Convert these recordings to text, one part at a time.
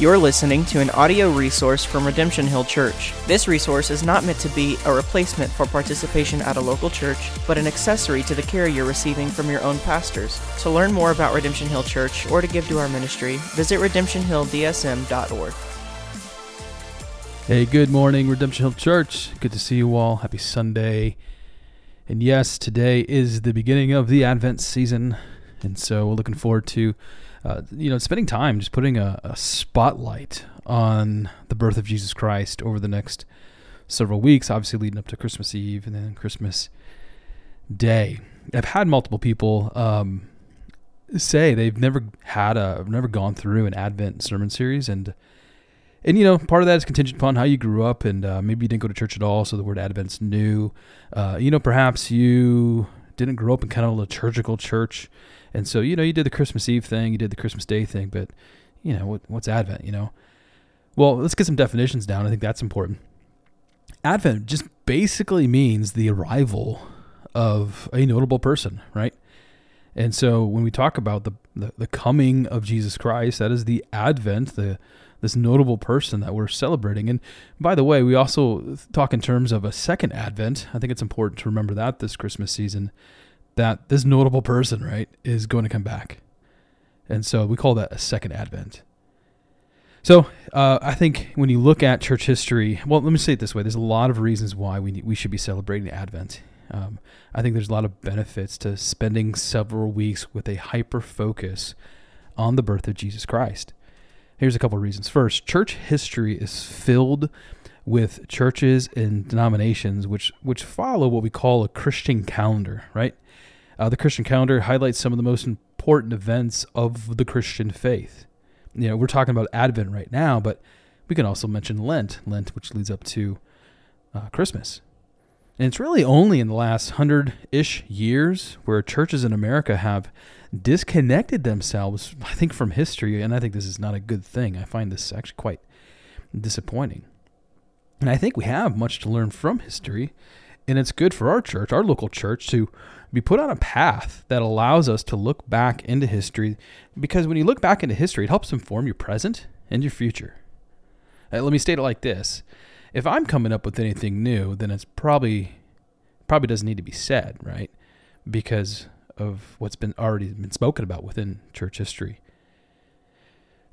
You're listening to an audio resource from Redemption Hill Church. This resource is not meant to be a replacement for participation at a local church, but an accessory to the care you're receiving from your own pastors. To learn more about Redemption Hill Church or to give to our ministry, visit redemptionhilldsm.org. Hey, good morning, Redemption Hill Church. Good to see you all. Happy Sunday. And yes, today is the beginning of the Advent season. And so we're looking forward to uh, you know, spending time just putting a, a, spotlight on the birth of Jesus Christ over the next several weeks, obviously leading up to Christmas Eve and then Christmas Day. I've had multiple people um, say they've never had a, never gone through an Advent sermon series, and and you know, part of that is contingent upon how you grew up, and uh, maybe you didn't go to church at all, so the word Advent's new. Uh, you know, perhaps you didn't grow up in kind of a liturgical church and so, you know, you did the Christmas Eve thing, you did the Christmas Day thing, but, you know, what, what's Advent, you know? Well, let's get some definitions down. I think that's important. Advent just basically means the arrival of a notable person, right? And so when we talk about the, the, the coming of Jesus Christ, that is the advent, the this notable person that we're celebrating. And by the way, we also talk in terms of a second advent. I think it's important to remember that this Christmas season that this notable person, right, is going to come back. And so we call that a second advent. So uh, I think when you look at church history, well, let me say it this way: there's a lot of reasons why we we should be celebrating Advent. Um, I think there's a lot of benefits to spending several weeks with a hyper focus on the birth of Jesus Christ. Here's a couple of reasons. First, church history is filled with churches and denominations which which follow what we call a Christian calendar, right? Uh, the Christian calendar highlights some of the most important events of the Christian faith. You know, we're talking about Advent right now, but we can also mention Lent, Lent, which leads up to uh, Christmas. And it's really only in the last hundred ish years where churches in America have disconnected themselves, I think, from history. And I think this is not a good thing. I find this actually quite disappointing. And I think we have much to learn from history. And it's good for our church, our local church, to be put on a path that allows us to look back into history because when you look back into history, it helps inform your present and your future. Uh, let me state it like this. If I'm coming up with anything new, then it's probably probably doesn't need to be said, right? Because of what's been already been spoken about within church history.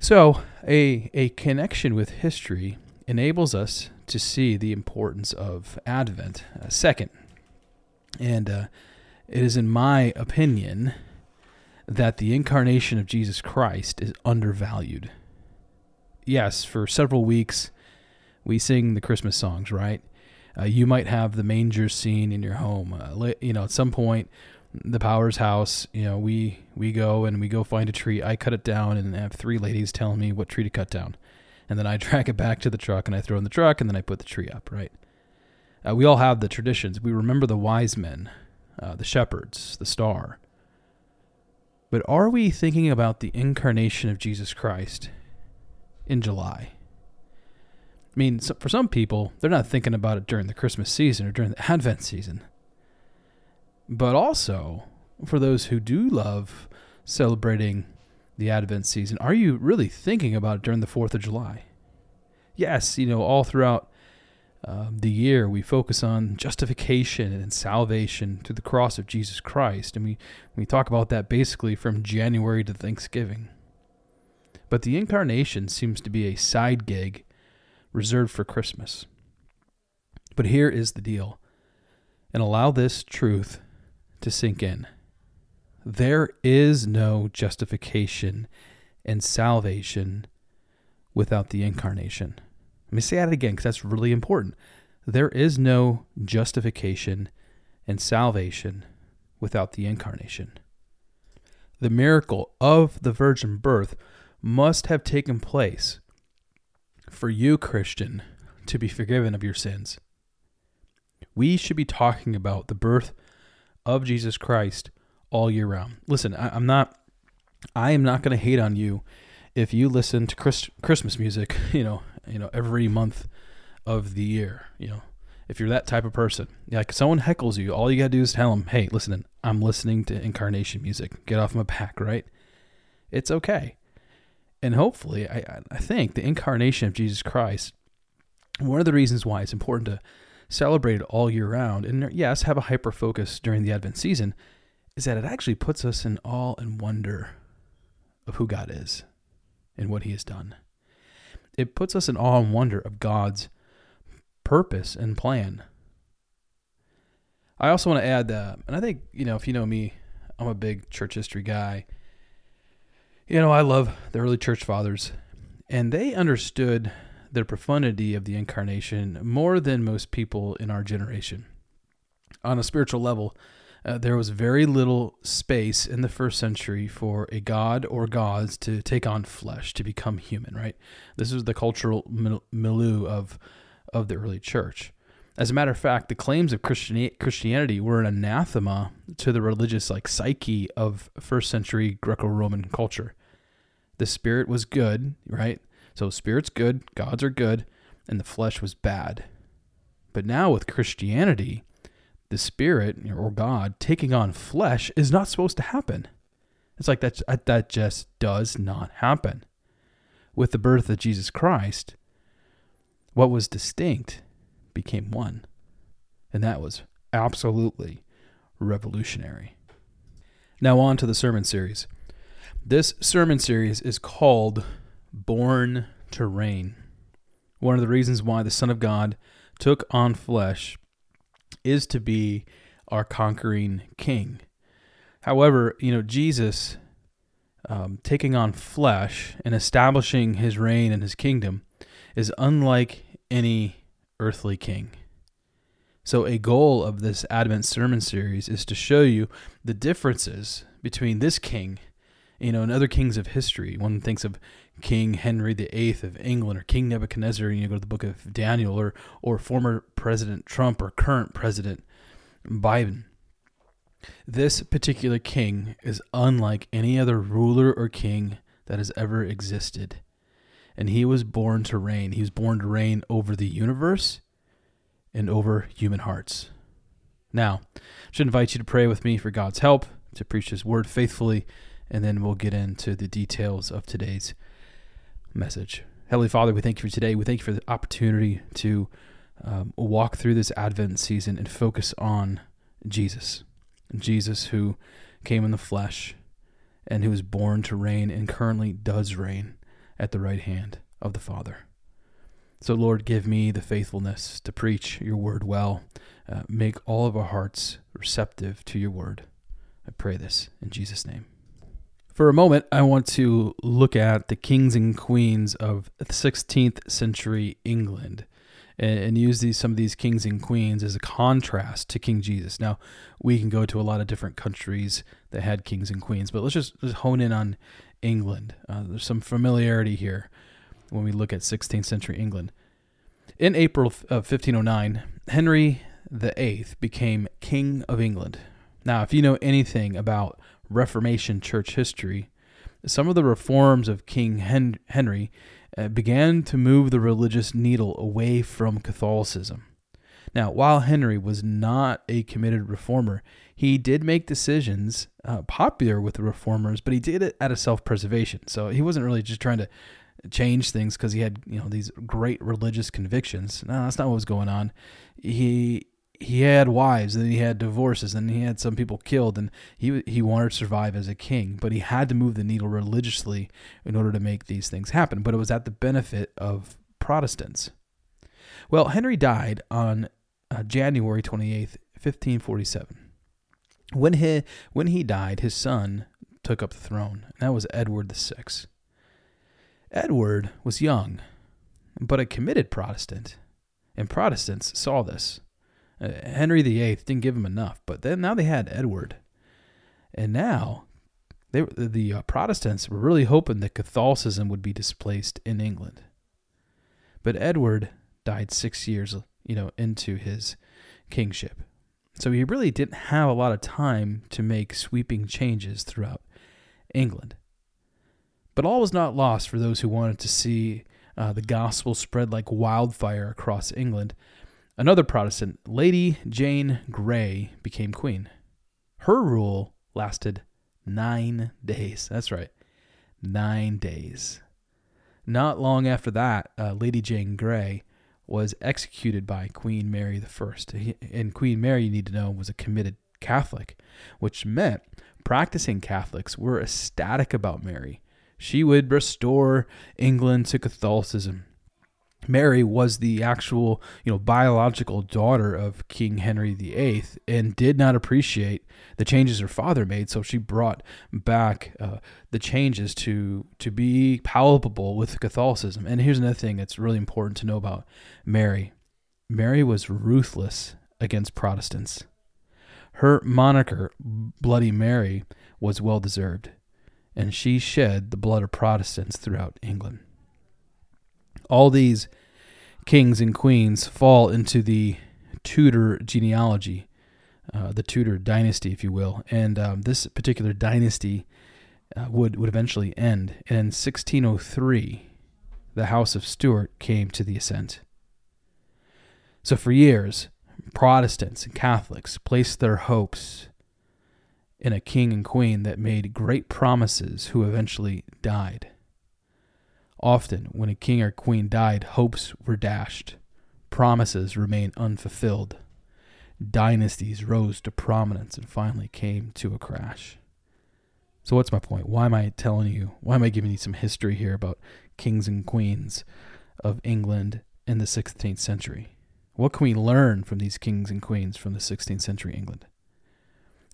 So, a a connection with history enables us to see the importance of Advent. Uh, second, and uh, it is, in my opinion, that the incarnation of Jesus Christ is undervalued. Yes, for several weeks we sing the Christmas songs, right? Uh, you might have the manger scene in your home. Uh, you know, at some point, the Powers house, you know, we we go and we go find a tree. I cut it down and have three ladies telling me what tree to cut down, and then I drag it back to the truck and I throw in the truck and then I put the tree up. Right? Uh, we all have the traditions. We remember the wise men uh, the shepherds, the star. But are we thinking about the incarnation of Jesus Christ in July? I mean, for some people, they're not thinking about it during the Christmas season or during the Advent season. But also, for those who do love celebrating the Advent season, are you really thinking about it during the 4th of July? Yes, you know, all throughout um, the year, we focus on justification and salvation through the cross of Jesus Christ. And we, we talk about that basically from January to Thanksgiving. But the incarnation seems to be a side gig reserved for Christmas. But here is the deal, and allow this truth to sink in. There is no justification and salvation without the incarnation. Let me say that again because that's really important. There is no justification and salvation without the incarnation. The miracle of the virgin birth must have taken place for you, Christian, to be forgiven of your sins. We should be talking about the birth of Jesus Christ all year round. Listen, I, am not, I am not going to hate on you if you listen to Christ, Christmas music, you know, you know, every month of the year, you know, if you're that type of person, like someone heckles you, all you gotta do is tell them, "Hey, listen, I'm listening to incarnation music. Get off my back, right?" It's okay. and hopefully, I, I think the incarnation of Jesus Christ, one of the reasons why it's important to celebrate it all year round, and yes, have a hyper focus during the Advent season, is that it actually puts us in awe and wonder of who God is and what He has done. It puts us in awe and wonder of God's purpose and plan. I also want to add that, and I think, you know, if you know me, I'm a big church history guy. You know, I love the early church fathers, and they understood the profundity of the incarnation more than most people in our generation. On a spiritual level, uh, there was very little space in the first century for a god or gods to take on flesh, to become human, right? This was the cultural milieu of, of the early church. As a matter of fact, the claims of Christianity were an anathema to the religious like psyche of first century Greco-Roman culture the spirit was good, right? So spirit's good, gods are good, and the flesh was bad. But now with Christianity, the spirit or God taking on flesh is not supposed to happen. It's like that uh, that just does not happen. With the birth of Jesus Christ, what was distinct became one. And that was absolutely revolutionary. Now on to the sermon series. This sermon series is called Born to Reign. One of the reasons why the Son of God took on flesh is to be our conquering king. However, you know, Jesus um, taking on flesh and establishing his reign and his kingdom is unlike any earthly king. So, a goal of this Advent sermon series is to show you the differences between this king you know, in other kings of history, one thinks of King Henry VIII of England or King Nebuchadnezzar, you go to the book of Daniel, or or former President Trump or current President Biden. This particular king is unlike any other ruler or king that has ever existed. And he was born to reign. He was born to reign over the universe and over human hearts. Now, I should invite you to pray with me for God's help to preach his word faithfully and then we'll get into the details of today's message. Heavenly Father, we thank you for today. We thank you for the opportunity to um, walk through this Advent season and focus on Jesus. Jesus, who came in the flesh and who was born to reign and currently does reign at the right hand of the Father. So, Lord, give me the faithfulness to preach your word well. Uh, make all of our hearts receptive to your word. I pray this in Jesus' name. For a moment, I want to look at the kings and queens of 16th century England and, use these some of these kings and queens as a contrast to King Jesus. Now, we can go to a lot of different countries that had kings and queens, but let's just, just hone in on England. Uh, there's some familiarity here when we look at 16th century England. In April of 1509, Henry VIII became King of England. Now, if you know anything about Reformation church history, some of the reforms of King Hen- Henry uh, began to move the religious needle away from Catholicism. Now, while Henry was not a committed reformer, he did make decisions uh, popular with the reformers, but he did it out of self-preservation. So he wasn't really just trying to change things because he had you know these great religious convictions. No, that's not what was going on. He he had wives and he had divorces and he had some people killed and he he wanted to survive as a king but he had to move the needle religiously in order to make these things happen but it was at the benefit of Protestants. Well Henry died on uh, January 28th 1547 when he when he died his son took up the throne and that was Edward VI Edward was young but a committed Protestant and Protestants saw this uh, Henry VIII didn't give him enough, but then now they had Edward, and now they the uh, Protestants were really hoping that Catholicism would be displaced in England. But Edward died six years, you know, into his kingship, so he really didn't have a lot of time to make sweeping changes throughout England. But all was not lost for those who wanted to see uh, the gospel spread like wildfire across England Another Protestant, Lady Jane Grey, became queen. Her rule lasted nine days. That's right, nine days. Not long after that, uh, Lady Jane Grey was executed by Queen Mary I. And Queen Mary, you need to know, was a committed Catholic, which meant practicing Catholics were ecstatic about Mary. She would restore England to Catholicism. Mary was the actual, you know, biological daughter of King Henry VIII and did not appreciate the changes her father made, so she brought back uh, the changes to to be palpable with Catholicism. And here's another thing that's really important to know about Mary. Mary was ruthless against Protestants. Her moniker, Bloody Mary, was well deserved, and she shed the blood of Protestants throughout England. All these kings and queens fall into the Tudor genealogy, uh, the Tudor dynasty, if you will. And um, this particular dynasty uh, would, would eventually end. And in 1603, the House of Stuart came to the ascent. So for years, Protestants and Catholics placed their hopes in a king and queen that made great promises who eventually died. Often, when a king or queen died, hopes were dashed, promises remained unfulfilled, dynasties rose to prominence and finally came to a crash. So, what's my point? Why am I telling you? Why am I giving you some history here about kings and queens of England in the 16th century? What can we learn from these kings and queens from the 16th century England?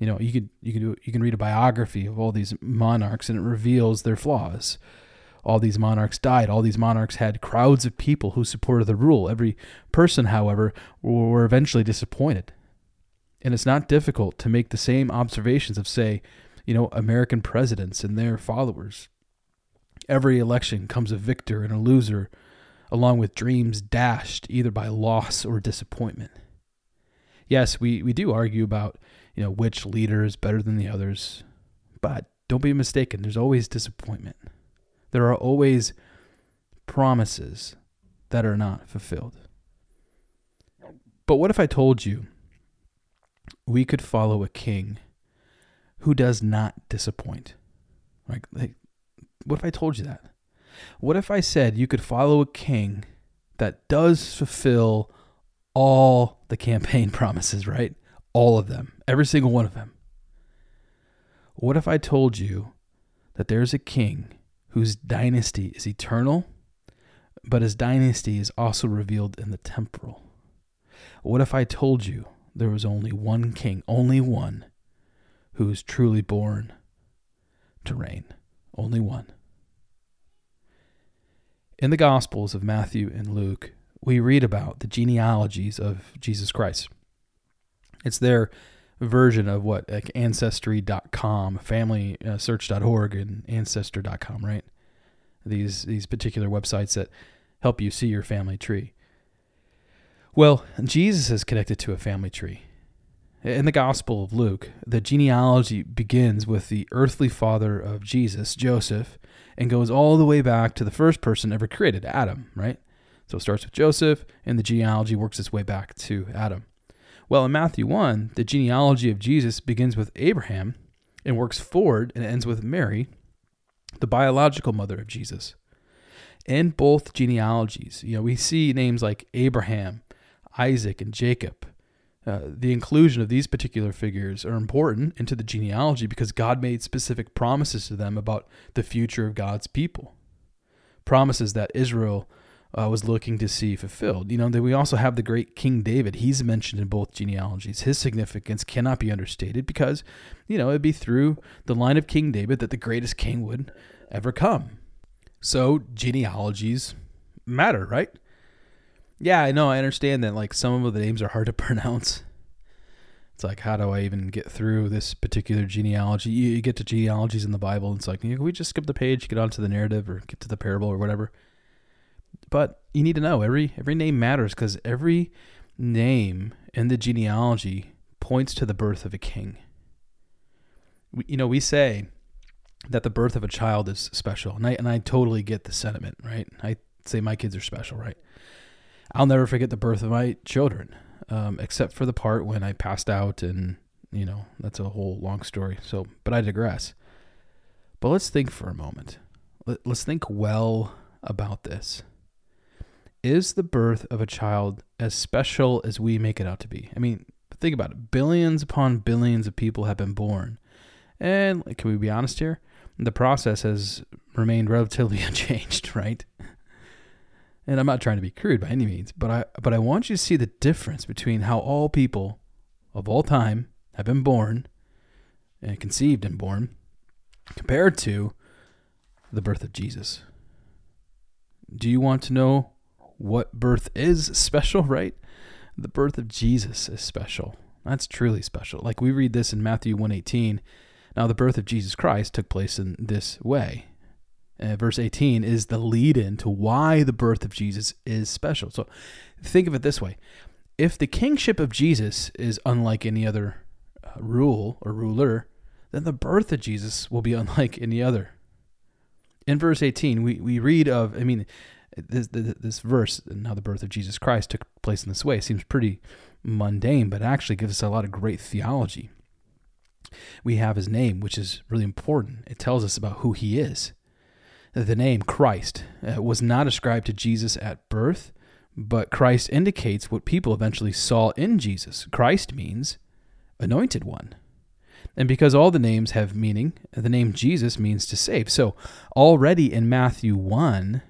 You know, you could you can do you can read a biography of all these monarchs and it reveals their flaws all these monarchs died. All these monarchs had crowds of people who supported the rule. Every person, however, were eventually disappointed. And it's not difficult to make the same observations of, say, you know, American presidents and their followers. Every election comes a victor and a loser, along with dreams dashed either by loss or disappointment. Yes, we, we do argue about, you know, which leader is better than the others, but don't be mistaken, there's always disappointment. There are always promises that are not fulfilled. But what if I told you we could follow a king who does not disappoint? Like, like what if I told you that? What if I said you could follow a king that does fulfill all the campaign promises, right? All of them, every single one of them. What if I told you that there's a king whose dynasty is eternal, but his dynasty is also revealed in the temporal. What if I told you there was only one king, only one, who is truly born to reign? Only one. In the Gospels of Matthew and Luke, we read about the genealogies of Jesus Christ. It's their version of what like ancestry.com, familysearch.org uh, and ancestor.com, right? These these particular websites that help you see your family tree. Well, Jesus is connected to a family tree. In the Gospel of Luke, the genealogy begins with the earthly father of Jesus, Joseph, and goes all the way back to the first person ever created, Adam, right? So it starts with Joseph, and the genealogy works its way back to Adam. Well, in Matthew 1, the genealogy of Jesus begins with Abraham and works forward and ends with Mary, the biological mother of Jesus. In both genealogies, you know, we see names like Abraham, Isaac, and Jacob. Uh, the inclusion of these particular figures are important into the genealogy because God made specific promises to them about the future of God's people. Promises that Israel uh, was looking to see fulfilled. You know, then we also have the great King David. He's mentioned in both genealogies. His significance cannot be understated because, you know, it'd be through the line of King David that the greatest king would ever come. So genealogies matter, right? Yeah, I know. I understand that. Like some of the names are hard to pronounce. It's like, how do I even get through this particular genealogy? You, you get to genealogies in the Bible, and it's like, can we just skip the page, get onto the narrative, or get to the parable, or whatever? But you need to know every every name matters because every name in the genealogy points to the birth of a king. We, you know, we say that the birth of a child is special, and I and I totally get the sentiment, right? I say my kids are special, right? I'll never forget the birth of my children, um, except for the part when I passed out, and you know that's a whole long story. So, but I digress. But let's think for a moment. Let, let's think well about this. Is the birth of a child as special as we make it out to be? I mean, think about it. Billions upon billions of people have been born. And can we be honest here? The process has remained relatively unchanged, right? And I'm not trying to be crude by any means, but I but I want you to see the difference between how all people of all time have been born and conceived and born compared to the birth of Jesus. Do you want to know what birth is special, right? The birth of Jesus is special. That's truly special. Like we read this in Matthew 118. Now the birth of Jesus Christ took place in this way. Uh, verse 18 is the lead in to why the birth of Jesus is special. So think of it this way. If the kingship of Jesus is unlike any other uh, rule or ruler, then the birth of Jesus will be unlike any other. In verse 18, we, we read of, I mean, this, this, this verse and how the birth of Jesus Christ took place in this way seems pretty mundane, but actually gives us a lot of great theology. We have his name, which is really important. It tells us about who he is. The name Christ uh, was not ascribed to Jesus at birth, but Christ indicates what people eventually saw in Jesus. Christ means anointed one. And because all the names have meaning, the name Jesus means to save. So already in Matthew 1,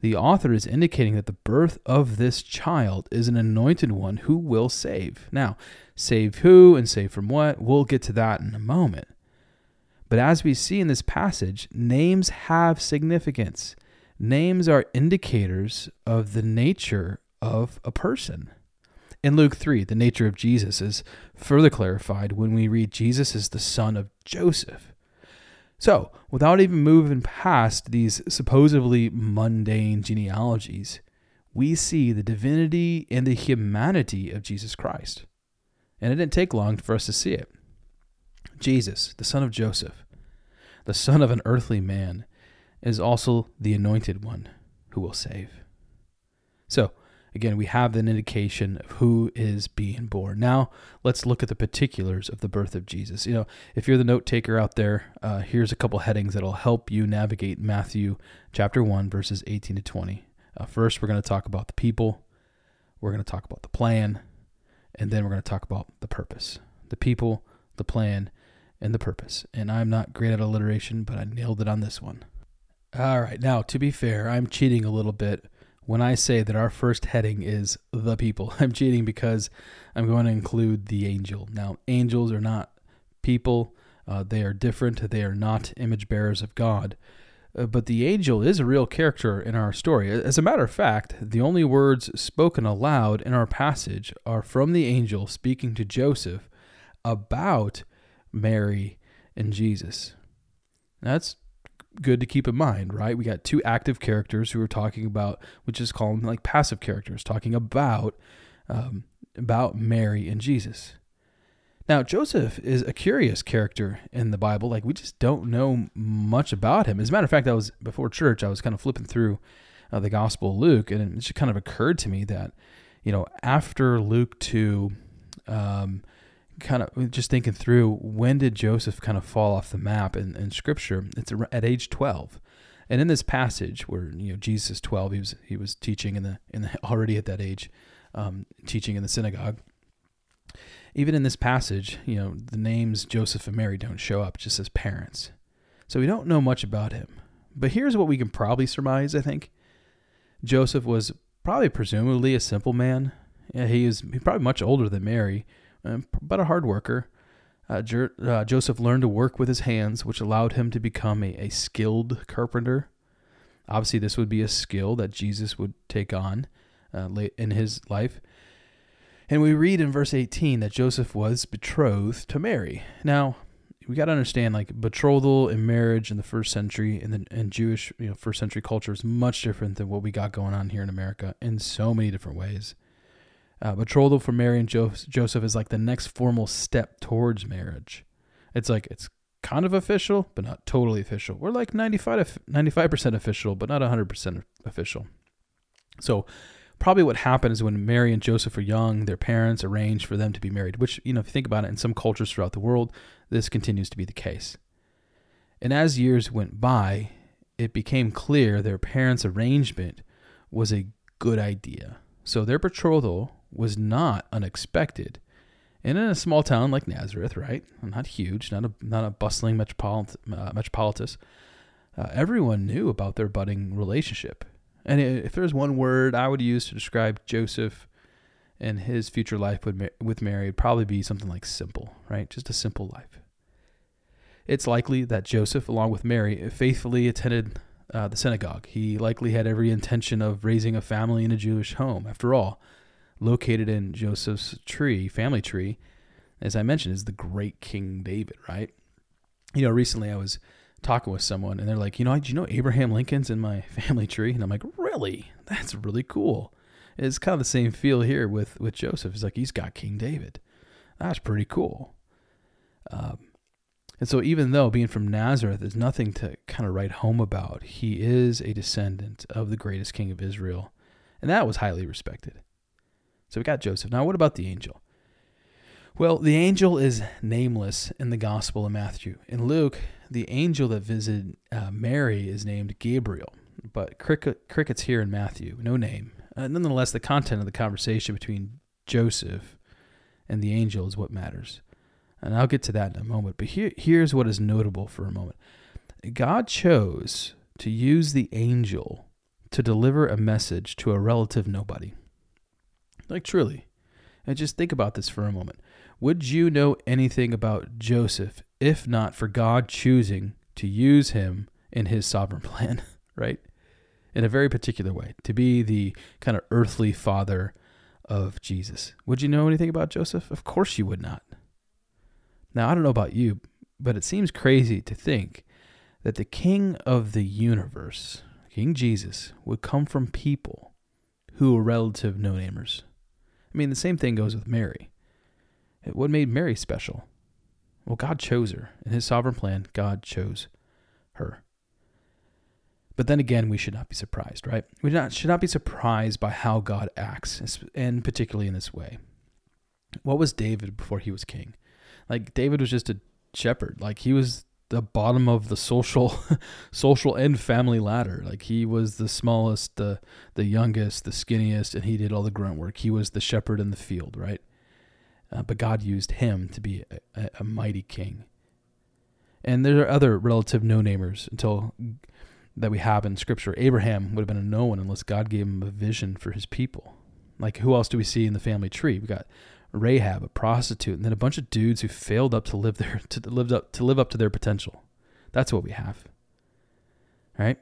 the author is indicating that the birth of this child is an anointed one who will save. Now, save who and save from what? We'll get to that in a moment. But as we see in this passage, names have significance. Names are indicators of the nature of a person. In Luke 3, the nature of Jesus is further clarified when we read Jesus is the son of Joseph. So, without even moving past these supposedly mundane genealogies, we see the divinity and the humanity of Jesus Christ. And it didn't take long for us to see it. Jesus, the son of Joseph, the son of an earthly man, is also the anointed one who will save. So, Again, we have an indication of who is being born. Now, let's look at the particulars of the birth of Jesus. You know, if you're the note taker out there, uh, here's a couple headings that'll help you navigate Matthew chapter 1, verses 18 to 20. Uh, first, we're going to talk about the people, we're going to talk about the plan, and then we're going to talk about the purpose. The people, the plan, and the purpose. And I'm not great at alliteration, but I nailed it on this one. All right, now, to be fair, I'm cheating a little bit when I say that our first heading is the people. I'm cheating because I'm going to include the angel. Now, angels are not people, uh, they are different, they are not image bearers of God. Uh, but the angel is a real character in our story. As a matter of fact, the only words spoken aloud in our passage are from the angel speaking to Joseph about Mary and Jesus. That's good to keep in mind, right? We got two active characters who are talking about, which is called like passive characters, talking about um, about Mary and Jesus. Now, Joseph is a curious character in the Bible. Like, we just don't know much about him. As a matter of fact, I was before church, I was kind of flipping through uh, the Gospel of Luke, and it just kind of occurred to me that, you know, after Luke 2, um, kind of just thinking through when did Joseph kind of fall off the map in, in Scripture? It's at age twelve, and in this passage where you know Jesus is twelve, he was he was teaching in the in the, already at that age, um, teaching in the synagogue. Even in this passage, you know the names Joseph and Mary don't show up, just as parents, so we don't know much about him. But here's what we can probably surmise. I think Joseph was probably presumably a simple man. Yeah, he is probably much older than Mary but a hard worker. Uh, Jer- uh, Joseph learned to work with his hands, which allowed him to become a, a skilled carpenter. Obviously, this would be a skill that Jesus would take on uh, late in his life. And we read in verse 18 that Joseph was betrothed to Mary. Now, we got to understand like betrothal and marriage in the first century and the and Jewish you know first century culture is much different than what we got going on here in America in so many different ways. Uh, betrothal for Mary and jo- Joseph is like the next formal step towards marriage. It's like it's kind of official, but not totally official. We're like 95 percent official, but not 100% official. So, probably what happened is when Mary and Joseph were young, their parents arranged for them to be married, which, you know, if you think about it, in some cultures throughout the world, this continues to be the case. And as years went by, it became clear their parents' arrangement was a good idea. So their betrothal was not unexpected. And in a small town like Nazareth, right? Not huge, not a not a bustling metropolit- uh, metropolis. Uh, everyone knew about their budding relationship. And if there's one word I would use to describe Joseph and his future life with Mary, it'd probably be something like simple, right? Just a simple life. It's likely that Joseph, along with Mary, faithfully attended uh, the synagogue. He likely had every intention of raising a family in a Jewish home. After all, located in Joseph's tree, family tree, as I mentioned, is the great King David, right? You know, recently I was talking with someone and they're like, you know, do you know Abraham Lincoln's in my family tree? And I'm like, really? That's really cool. It's kind of the same feel here with with Joseph. It's like he's got King David. That's pretty cool. Um, and so, even though being from Nazareth is nothing to kind of write home about, he is a descendant of the greatest king of Israel. And that was highly respected. So we got Joseph. Now, what about the angel? Well, the angel is nameless in the Gospel of Matthew. In Luke, the angel that visited uh, Mary is named Gabriel, but cricket, crickets here in Matthew, no name. Uh, nonetheless, the content of the conversation between Joseph and the angel is what matters. And I'll get to that in a moment. But here, here's what is notable for a moment God chose to use the angel to deliver a message to a relative nobody. Like, truly. And just think about this for a moment. Would you know anything about Joseph if not for God choosing to use him in his sovereign plan, right? In a very particular way, to be the kind of earthly father of Jesus. Would you know anything about Joseph? Of course you would not. Now, I don't know about you, but it seems crazy to think that the king of the universe, King Jesus, would come from people who were relative no namers. I mean, the same thing goes with Mary. What made Mary special? Well, God chose her. In his sovereign plan, God chose her. But then again, we should not be surprised, right? We should not be surprised by how God acts, and particularly in this way. What was David before he was king? Like, David was just a shepherd. Like, he was the bottom of the social social and family ladder. Like he was the smallest the the youngest the skinniest and he did all the grunt work. He was the shepherd in the field right? Uh, but god used him to be a, a, mighty king. And there are other relative no-namers until that we have in scripture. Abraham would have been a no one unless god gave him a vision for his people. Like who else do we see in the family tree? We got Rahab, a prostitute, and then a bunch of dudes who failed up to live their to live up to live up to their potential. That's what we have. Right?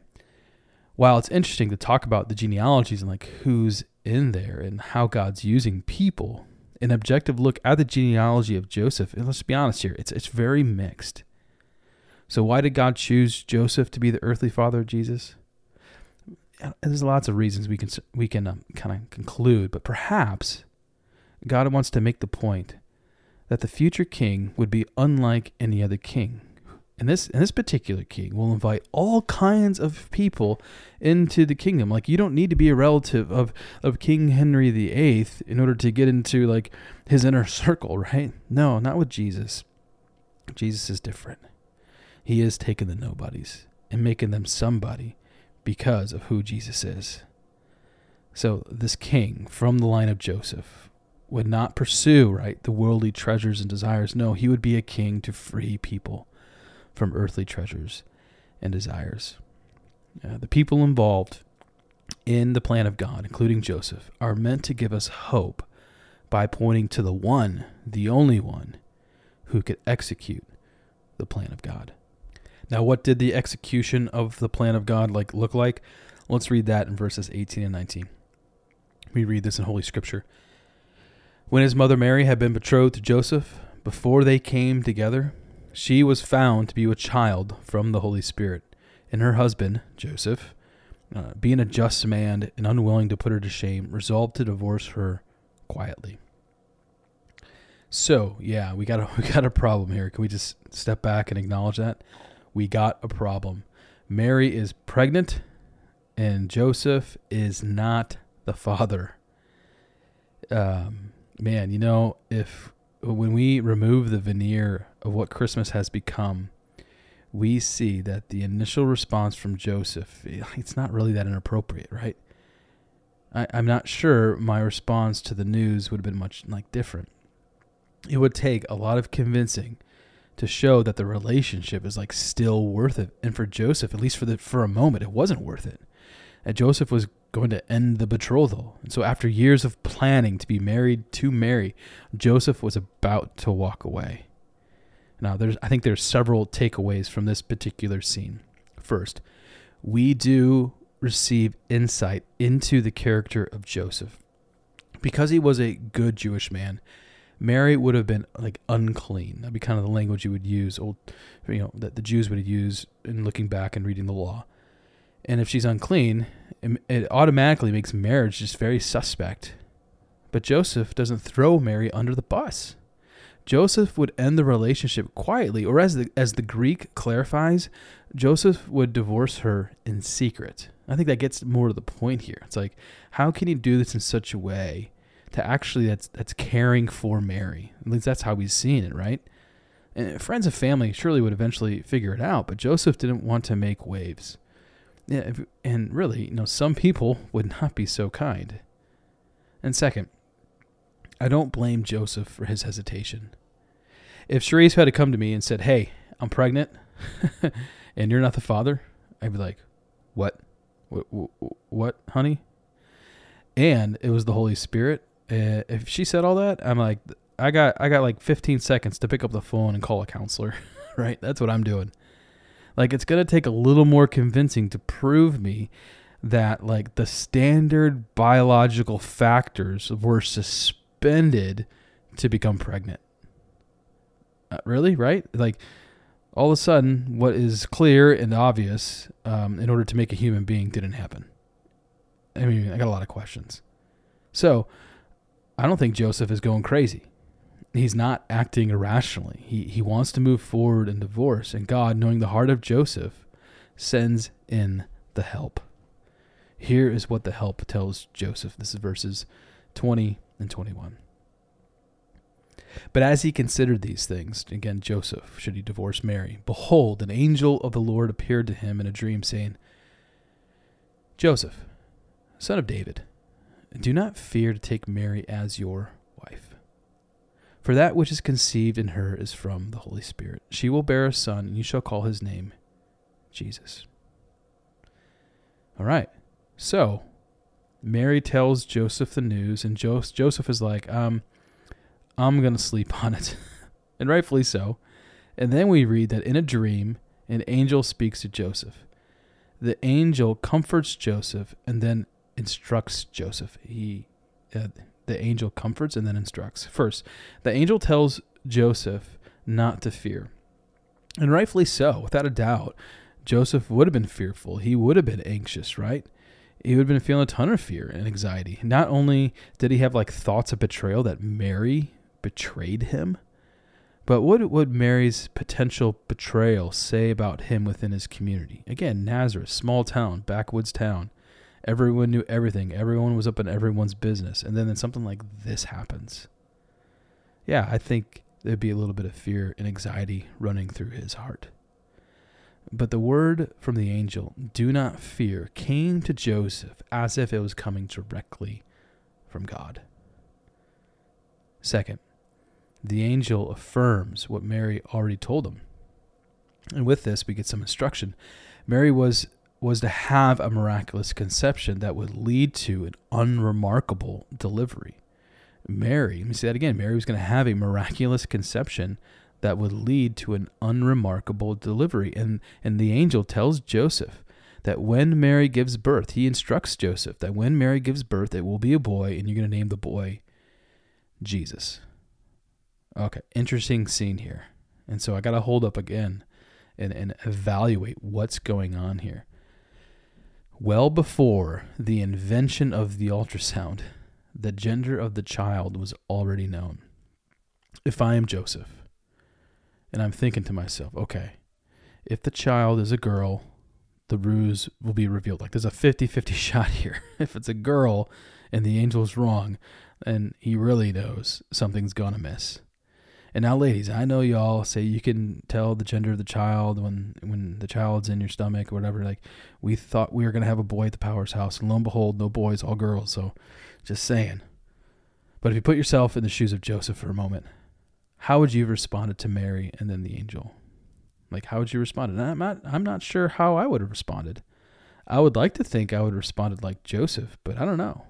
While it's interesting to talk about the genealogies and like who's in there and how God's using people, an objective look at the genealogy of Joseph, and let's be honest here, it's it's very mixed. So why did God choose Joseph to be the earthly father of Jesus? And there's lots of reasons we can we can um, kind of conclude, but perhaps God wants to make the point that the future king would be unlike any other king. And this and this particular king will invite all kinds of people into the kingdom. Like you don't need to be a relative of, of King Henry VIII in order to get into like his inner circle, right? No, not with Jesus. Jesus is different. He is taking the nobodies and making them somebody because of who Jesus is. So this king from the line of Joseph would not pursue, right, the worldly treasures and desires. No, he would be a king to free people from earthly treasures and desires. Uh, the people involved in the plan of God, including Joseph, are meant to give us hope by pointing to the one, the only one, who could execute the plan of God. Now, what did the execution of the plan of God like look like? Let's read that in verses 18 and 19. We read this in Holy Scripture. When his mother Mary had been betrothed to Joseph, before they came together, she was found to be with child from the Holy Spirit. And her husband, Joseph, uh, being a just man and unwilling to put her to shame, resolved to divorce her quietly. So, yeah, we got a we got a problem here. Can we just step back and acknowledge that? We got a problem. Mary is pregnant and Joseph is not the father. Um, man, you know, if when we remove the veneer of what Christmas has become, we see that the initial response from Joseph, it's not really that inappropriate, right? I, I'm not sure my response to the news would have been much like different. It would take a lot of convincing to show that the relationship is like still worth it. And for Joseph, at least for the for a moment, it wasn't worth it. And Joseph was going to end the betrothal. And so after years of planning to be married to Mary, Joseph was about to walk away. Now there's I think there's several takeaways from this particular scene. First, we do receive insight into the character of Joseph. Because he was a good Jewish man, Mary would have been like unclean. That'd be kind of the language you would use, old, you know, that the Jews would use in looking back and reading the law. And if she's unclean, it automatically makes marriage just very suspect. But Joseph doesn't throw Mary under the bus. Joseph would end the relationship quietly, or as the as the Greek clarifies, Joseph would divorce her in secret. I think that gets more to the point here. It's like, how can you do this in such a way to actually that's that's caring for Mary. At least that's how he's seeing it, right? And friends and family surely would eventually figure it out, but Joseph didn't want to make waves. Yeah, and really, you know, some people would not be so kind. And second, I don't blame Joseph for his hesitation. If Sharice had to come to me and said, "Hey, I'm pregnant, and you're not the father," I'd be like, "What? What? What, what honey?" And it was the Holy Spirit. Uh, if she said all that, I'm like, I got I got like 15 seconds to pick up the phone and call a counselor, right? That's what I'm doing. Like it's gonna take a little more convincing to prove me that like the standard biological factors were suspended to become pregnant. Uh, really, right? Like all of a sudden, what is clear and obvious um, in order to make a human being didn't happen. I mean, I got a lot of questions. So I don't think Joseph is going crazy. He's not acting irrationally. He, he wants to move forward in divorce, and God, knowing the heart of Joseph, sends in the help. Here is what the help tells Joseph. This is verses 20 and 21. But as he considered these things, again, Joseph, should he divorce Mary? Behold, an angel of the Lord appeared to him in a dream, saying, Joseph, son of David, do not fear to take Mary as your. For that which is conceived in her is from the Holy Spirit. She will bear a son, and you shall call his name Jesus. All right. So, Mary tells Joseph the news, and jo- Joseph is like, um, I'm going to sleep on it. and rightfully so. And then we read that in a dream, an angel speaks to Joseph. The angel comforts Joseph and then instructs Joseph. He, uh, the angel comforts and then instructs. First, the angel tells Joseph not to fear, and rightfully so, without a doubt. Joseph would have been fearful. He would have been anxious, right? He would have been feeling a ton of fear and anxiety. Not only did he have like thoughts of betrayal that Mary betrayed him, but what would Mary's potential betrayal say about him within his community? Again, Nazareth, small town, backwoods town. Everyone knew everything. Everyone was up in everyone's business. And then, then something like this happens. Yeah, I think there'd be a little bit of fear and anxiety running through his heart. But the word from the angel, do not fear, came to Joseph as if it was coming directly from God. Second, the angel affirms what Mary already told him. And with this, we get some instruction. Mary was was to have a miraculous conception that would lead to an unremarkable delivery. Mary, let me say that again. Mary was going to have a miraculous conception that would lead to an unremarkable delivery. And, and the angel tells Joseph that when Mary gives birth, he instructs Joseph that when Mary gives birth, it will be a boy, and you're going to name the boy Jesus. Okay, interesting scene here. And so I got to hold up again and, and evaluate what's going on here well before the invention of the ultrasound, the gender of the child was already known. If I am Joseph, and I'm thinking to myself, okay, if the child is a girl, the ruse will be revealed. Like there's a 50 50 shot here. if it's a girl and the angel's wrong, then he really knows something's gonna miss. And now, ladies, I know y'all say you can tell the gender of the child when when the child's in your stomach or whatever. Like we thought we were gonna have a boy at the Powers house, and lo and behold, no boys, all girls. So, just saying. But if you put yourself in the shoes of Joseph for a moment, how would you have responded to Mary and then the angel? Like, how would you respond? And I'm not, I'm not sure how I would have responded. I would like to think I would have responded like Joseph, but I don't know.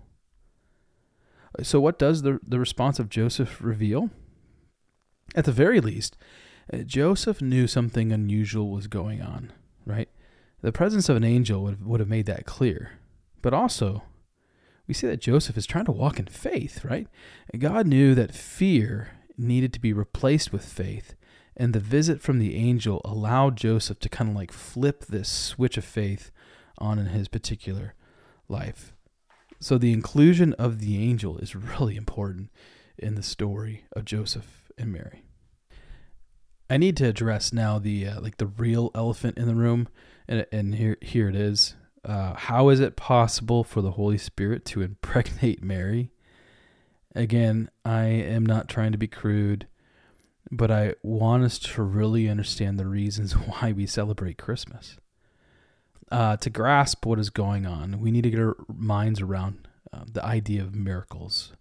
So, what does the, the response of Joseph reveal? At the very least, uh, Joseph knew something unusual was going on, right? The presence of an angel would have, would have made that clear. But also, we see that Joseph is trying to walk in faith, right? God knew that fear needed to be replaced with faith, and the visit from the angel allowed Joseph to kind of like flip this switch of faith on in his particular life. So the inclusion of the angel is really important in the story of Joseph and Mary. I need to address now the uh, like the real elephant in the room, and and here here it is. Uh, how is it possible for the Holy Spirit to impregnate Mary? Again, I am not trying to be crude, but I want us to really understand the reasons why we celebrate Christmas. Uh, to grasp what is going on, we need to get our minds around uh, the idea of miracles.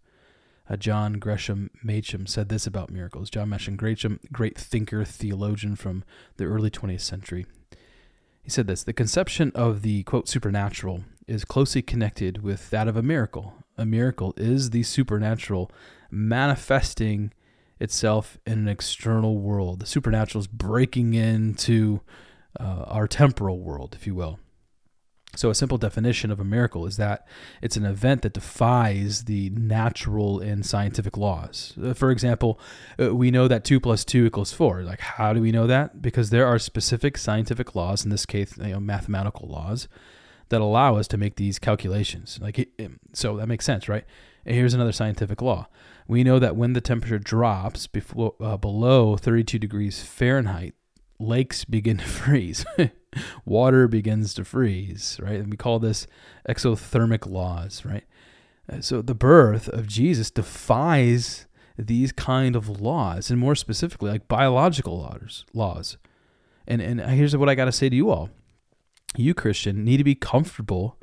Uh, John Gresham Machen said this about miracles. John Gresham, great thinker, theologian from the early 20th century. He said this The conception of the quote supernatural is closely connected with that of a miracle. A miracle is the supernatural manifesting itself in an external world. The supernatural is breaking into uh, our temporal world, if you will. So, a simple definition of a miracle is that it's an event that defies the natural and scientific laws. Uh, for example, uh, we know that 2 plus 2 equals 4. Like, how do we know that? Because there are specific scientific laws, in this case, you know, mathematical laws, that allow us to make these calculations. Like, so that makes sense, right? And here's another scientific law. We know that when the temperature drops before, uh, below 32 degrees Fahrenheit, lakes begin to freeze. Water begins to freeze, right? And we call this exothermic laws, right? Uh, so the birth of Jesus defies these kind of laws, and more specifically, like biological laws. Laws, and and here's what I got to say to you all: you Christian need to be comfortable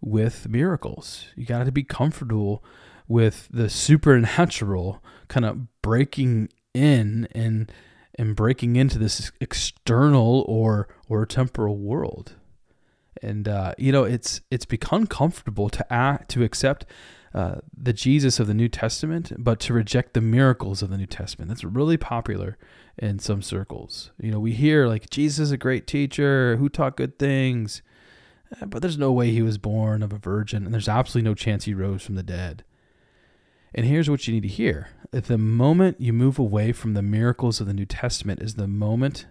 with miracles. You got to be comfortable with the supernatural kind of breaking in and and breaking into this external or or temporal world. And uh, you know, it's it's become comfortable to act to accept uh, the Jesus of the New Testament, but to reject the miracles of the New Testament. That's really popular in some circles. You know, we hear like Jesus is a great teacher who taught good things, but there's no way he was born of a virgin, and there's absolutely no chance he rose from the dead. And here's what you need to hear the moment you move away from the miracles of the New Testament is the moment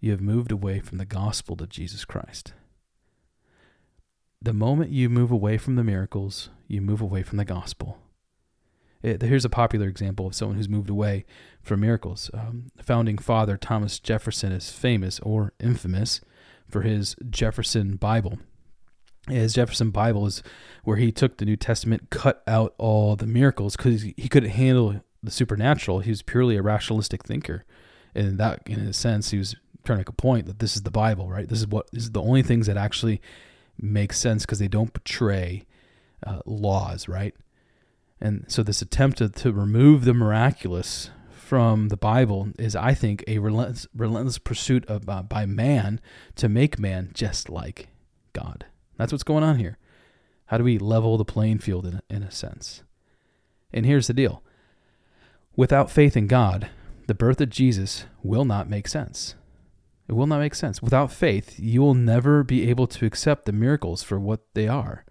you have moved away from the gospel of Jesus Christ. The moment you move away from the miracles, you move away from the gospel. It, here's a popular example of someone who's moved away from miracles. Um, founding father Thomas Jefferson is famous or infamous for his Jefferson Bible his Jefferson Bible is where he took the New Testament, cut out all the miracles because he couldn't handle the supernatural. He was purely a rationalistic thinker, and that, in a sense, he was trying to make a point that this is the Bible, right? This is what this is the only things that actually make sense because they don't betray uh, laws, right? And so this attempt to, to remove the miraculous from the Bible is, I think, a relentless, relentless pursuit of uh, by man to make man just like God. That's what's going on here. How do we level the playing field in, in a sense? And here's the deal without faith in God, the birth of Jesus will not make sense. It will not make sense. Without faith, you will never be able to accept the miracles for what they are.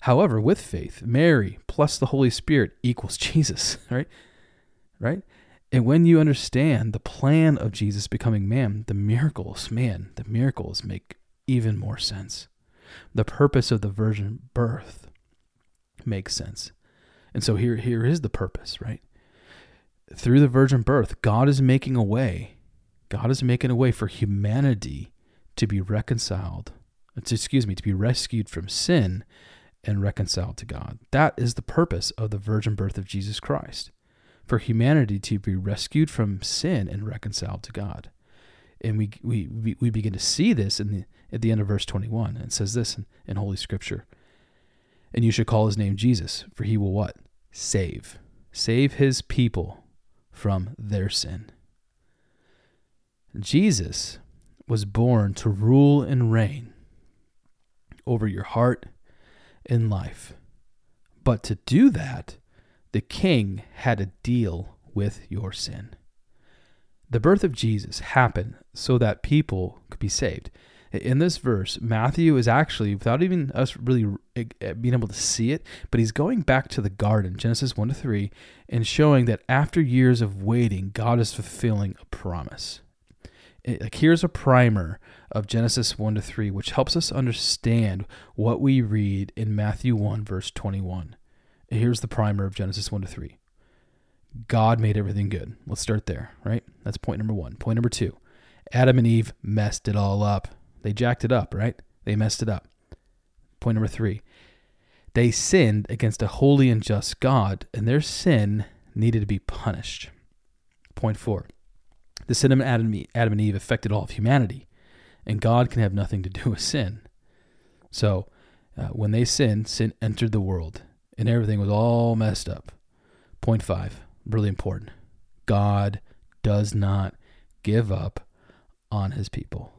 However, with faith, Mary plus the Holy Spirit equals Jesus, right? Right? And when you understand the plan of Jesus becoming man, the miracles, man, the miracles make even more sense the purpose of the virgin birth makes sense. And so here here is the purpose, right? Through the virgin birth, God is making a way. God is making a way for humanity to be reconciled. To, excuse me, to be rescued from sin and reconciled to God. That is the purpose of the virgin birth of Jesus Christ. for humanity to be rescued from sin and reconciled to God. And we, we, we begin to see this in the, at the end of verse 21. And it says this in, in Holy Scripture. And you should call his name Jesus, for he will what? Save. Save his people from their sin. Jesus was born to rule and reign over your heart and life. But to do that, the king had to deal with your sin. The birth of Jesus happened so that people could be saved. In this verse, Matthew is actually, without even us really eh, eh, being able to see it, but he's going back to the garden, Genesis 1 to 3, and showing that after years of waiting, God is fulfilling a promise. Like here's a primer of Genesis 1 to 3, which helps us understand what we read in Matthew 1, verse 21. Here's the primer of Genesis 1 to 3. God made everything good. Let's start there, right? That's point number one. Point number two Adam and Eve messed it all up. They jacked it up, right? They messed it up. Point number three they sinned against a holy and just God, and their sin needed to be punished. Point four the sin of Adam and Eve affected all of humanity, and God can have nothing to do with sin. So, uh, when they sinned, sin entered the world, and everything was all messed up. Point five, really important God does not give up on his people.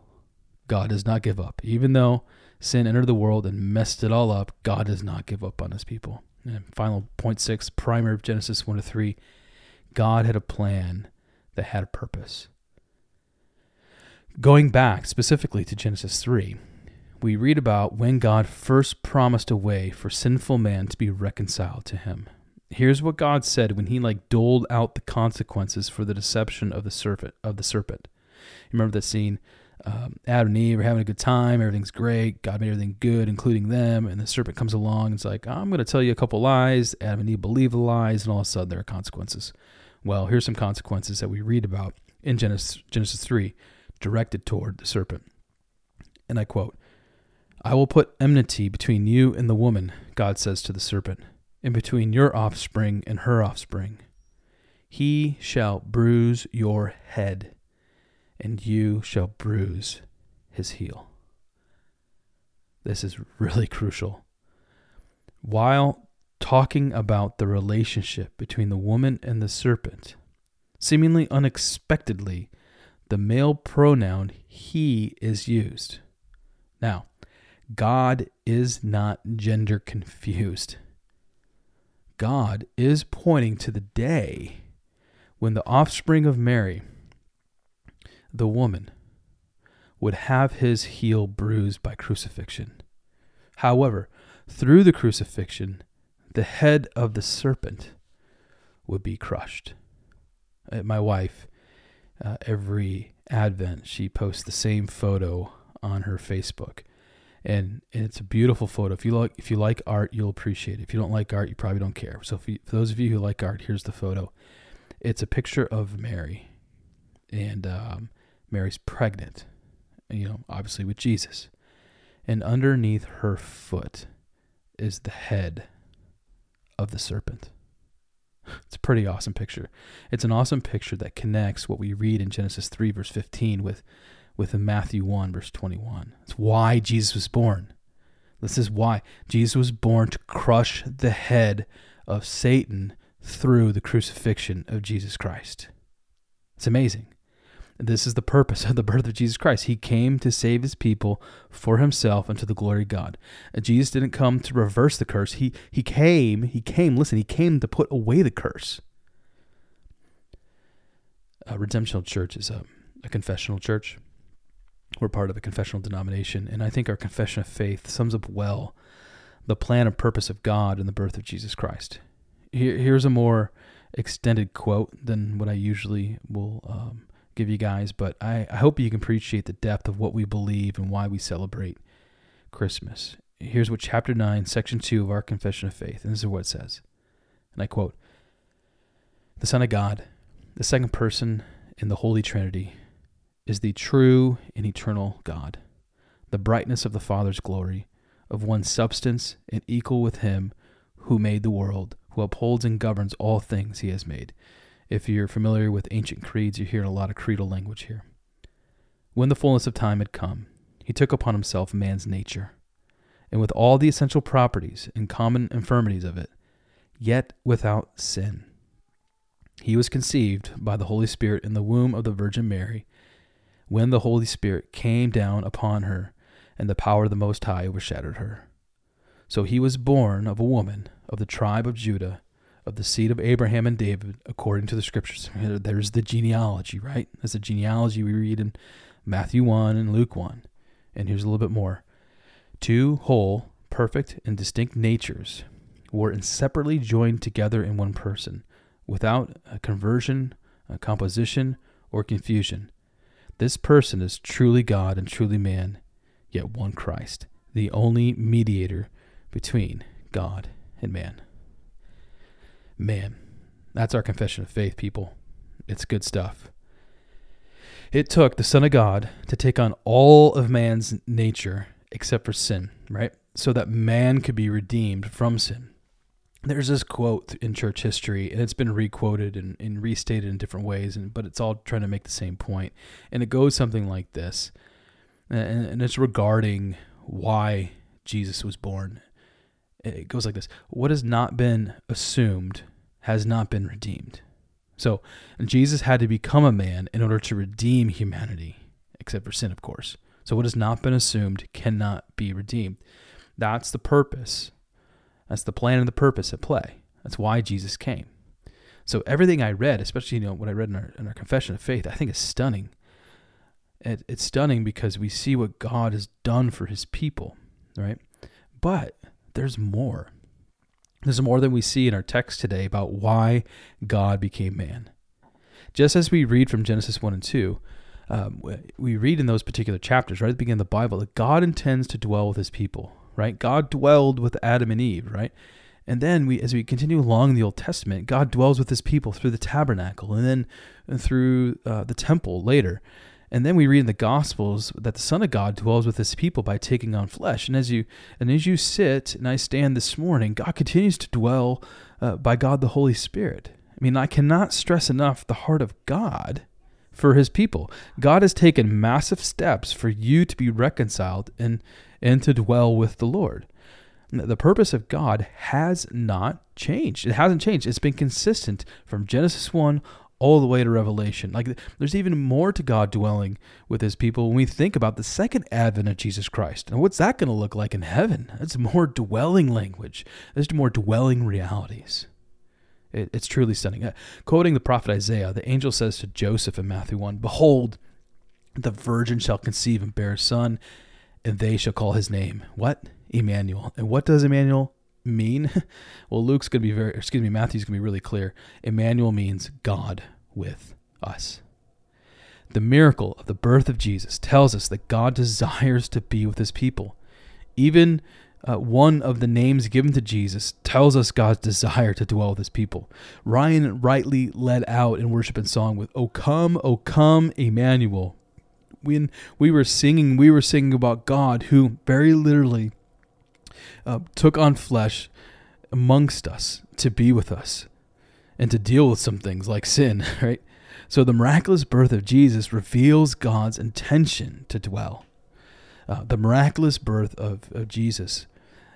God does not give up. Even though sin entered the world and messed it all up, God does not give up on his people. And final point six, primer of Genesis 1 to 3, God had a plan that had a purpose. Going back specifically to Genesis 3, we read about when God first promised a way for sinful man to be reconciled to him. Here's what God said when he like doled out the consequences for the deception of the serpent of the serpent. Remember that scene? Um, Adam and Eve are having a good time. Everything's great. God made everything good, including them. And the serpent comes along and it's like, I'm going to tell you a couple lies. Adam and Eve believe the lies, and all of a sudden there are consequences. Well, here's some consequences that we read about in Genesis, Genesis 3, directed toward the serpent. And I quote I will put enmity between you and the woman, God says to the serpent, and between your offspring and her offspring. He shall bruise your head, and you shall bruise his heel. This is really crucial. While talking about the relationship between the woman and the serpent. Seemingly unexpectedly, the male pronoun he is used. Now, God is not gender confused. God is pointing to the day when the offspring of Mary, the woman, would have his heel bruised by crucifixion. However, through the crucifixion, the head of the serpent would be crushed. Uh, my wife, uh, every Advent, she posts the same photo on her Facebook. And, and it's a beautiful photo. If you like, if you like art, you'll appreciate it. If you don't like art, you probably don't care. So, you, for those of you who like art, here's the photo. It's a picture of Mary, and um, Mary's pregnant. You know, obviously with Jesus, and underneath her foot is the head of the serpent. It's a pretty awesome picture. It's an awesome picture that connects what we read in Genesis 3, verse 15, with, with Matthew 1, verse 21. Why Jesus was born. This is why Jesus was born to crush the head of Satan through the crucifixion of Jesus Christ. It's amazing. This is the purpose of the birth of Jesus Christ. He came to save his people for himself and to the glory of God. Jesus didn't come to reverse the curse. He he came, he came, listen, he came to put away the curse. Uh, Redemption Hill Church is a, a confessional church. We're part of a confessional denomination, and I think our confession of faith sums up well the plan and purpose of God in the birth of Jesus Christ. Here, here's a more extended quote than what I usually will um, give you guys, but I, I hope you can appreciate the depth of what we believe and why we celebrate Christmas. Here's what chapter 9, section 2 of our Confession of Faith, and this is what it says. And I quote The Son of God, the second person in the Holy Trinity, is the true and eternal God, the brightness of the Father's glory, of one substance and equal with Him who made the world, who upholds and governs all things he has made. If you're familiar with ancient creeds, you hear a lot of creedal language here. When the fullness of time had come, he took upon himself man's nature, and with all the essential properties and common infirmities of it, yet without sin. He was conceived by the Holy Spirit in the womb of the Virgin Mary. When the Holy Spirit came down upon her, and the power of the Most High overshadowed her. So he was born of a woman of the tribe of Judah, of the seed of Abraham and David, according to the scriptures. There's the genealogy, right? That's the genealogy we read in Matthew 1 and Luke 1. And here's a little bit more. Two whole, perfect, and distinct natures were inseparably joined together in one person, without a conversion, a composition, or confusion. This person is truly God and truly man, yet one Christ, the only mediator between God and man. Man, that's our confession of faith, people. It's good stuff. It took the Son of God to take on all of man's nature except for sin, right? So that man could be redeemed from sin. There's this quote in church history, and it's been requoted and, and restated in different ways, and, but it's all trying to make the same point. And it goes something like this, and, and it's regarding why Jesus was born it goes like this What has not been assumed has not been redeemed. So Jesus had to become a man in order to redeem humanity, except for sin, of course. So what has not been assumed cannot be redeemed. That's the purpose. That's the plan and the purpose at play. That's why Jesus came. So everything I read, especially you know what I read in our, in our confession of faith, I think is stunning. It, it's stunning because we see what God has done for His people, right? But there's more. There's more than we see in our text today about why God became man. Just as we read from Genesis 1 and 2, um, we read in those particular chapters, right at the beginning of the Bible, that God intends to dwell with his people, right? God dwelled with Adam and Eve, right? And then we, as we continue along in the Old Testament, God dwells with his people through the tabernacle and then through uh, the temple later. And then we read in the Gospels that the Son of God dwells with his people by taking on flesh. And as you and as you sit and I stand this morning, God continues to dwell uh, by God the Holy Spirit. I mean, I cannot stress enough the heart of God for his people. God has taken massive steps for you to be reconciled and and to dwell with the Lord. The purpose of God has not changed. It hasn't changed. It's been consistent from Genesis 1 all the way to Revelation. Like there's even more to God dwelling with his people when we think about the second advent of Jesus Christ. And what's that going to look like in heaven? That's more dwelling language. There's more dwelling realities. It, it's truly stunning. Uh, quoting the prophet Isaiah, the angel says to Joseph in Matthew 1 Behold, the virgin shall conceive and bear a son, and they shall call his name. What? Emmanuel. And what does Emmanuel mean? well, Luke's going to be very, excuse me, Matthew's going to be really clear. Emmanuel means God with us. The miracle of the birth of Jesus tells us that God desires to be with his people. Even uh, one of the names given to Jesus tells us God's desire to dwell with his people. Ryan rightly led out in worship and song with, O come, O come, Emmanuel. When we were singing, we were singing about God who very literally uh, took on flesh amongst us to be with us and to deal with some things like sin, right? So the miraculous birth of Jesus reveals God's intention to dwell. Uh, the miraculous birth of, of Jesus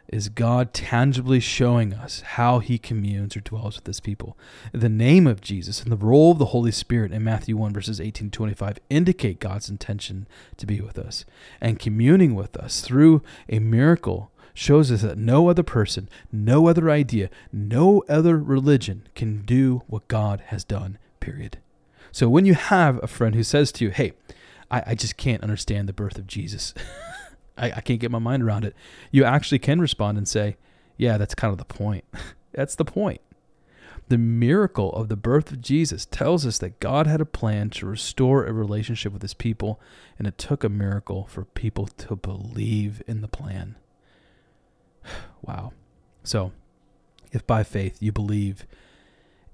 is God tangibly showing us how he communes or dwells with his people. The name of Jesus and the role of the Holy Spirit in Matthew 1 verses 18 to 25 indicate God's intention to be with us and communing with us through a miracle shows us that no other person, no other idea, no other religion can do what God has done, period. So when you have a friend who says to you, hey, I, I just can't understand the birth of Jesus, I, I can't get my mind around it, you actually can respond and say, yeah, that's kind of the point. that's the point. The miracle of the birth of Jesus tells us that God had a plan to restore a relationship with his people, and it took a miracle for people to believe in the plan. wow. So, if by faith you believe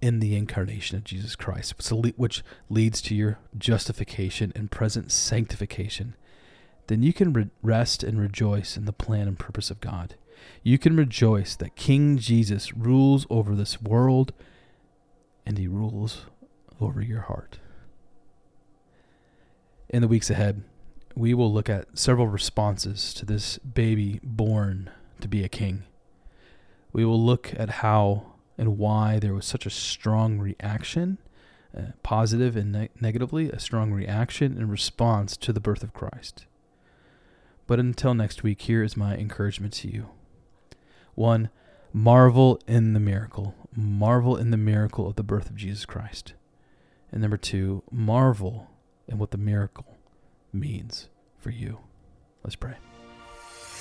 in the incarnation of Jesus Christ, which leads to your justification and present sanctification, then you can rest and rejoice in the plan and purpose of God. you can rejoice that King Jesus rules over this world and he rules over your heart. In the weeks ahead, we will look at several responses to this baby born to be a king. We will look at how and why there was such a strong reaction, uh, positive and ne- negatively, a strong reaction in response to the birth of Christ. But until next week, here is my encouragement to you. One, marvel in the miracle. Marvel in the miracle of the birth of Jesus Christ. And number two, marvel in what the miracle means for you. Let's pray.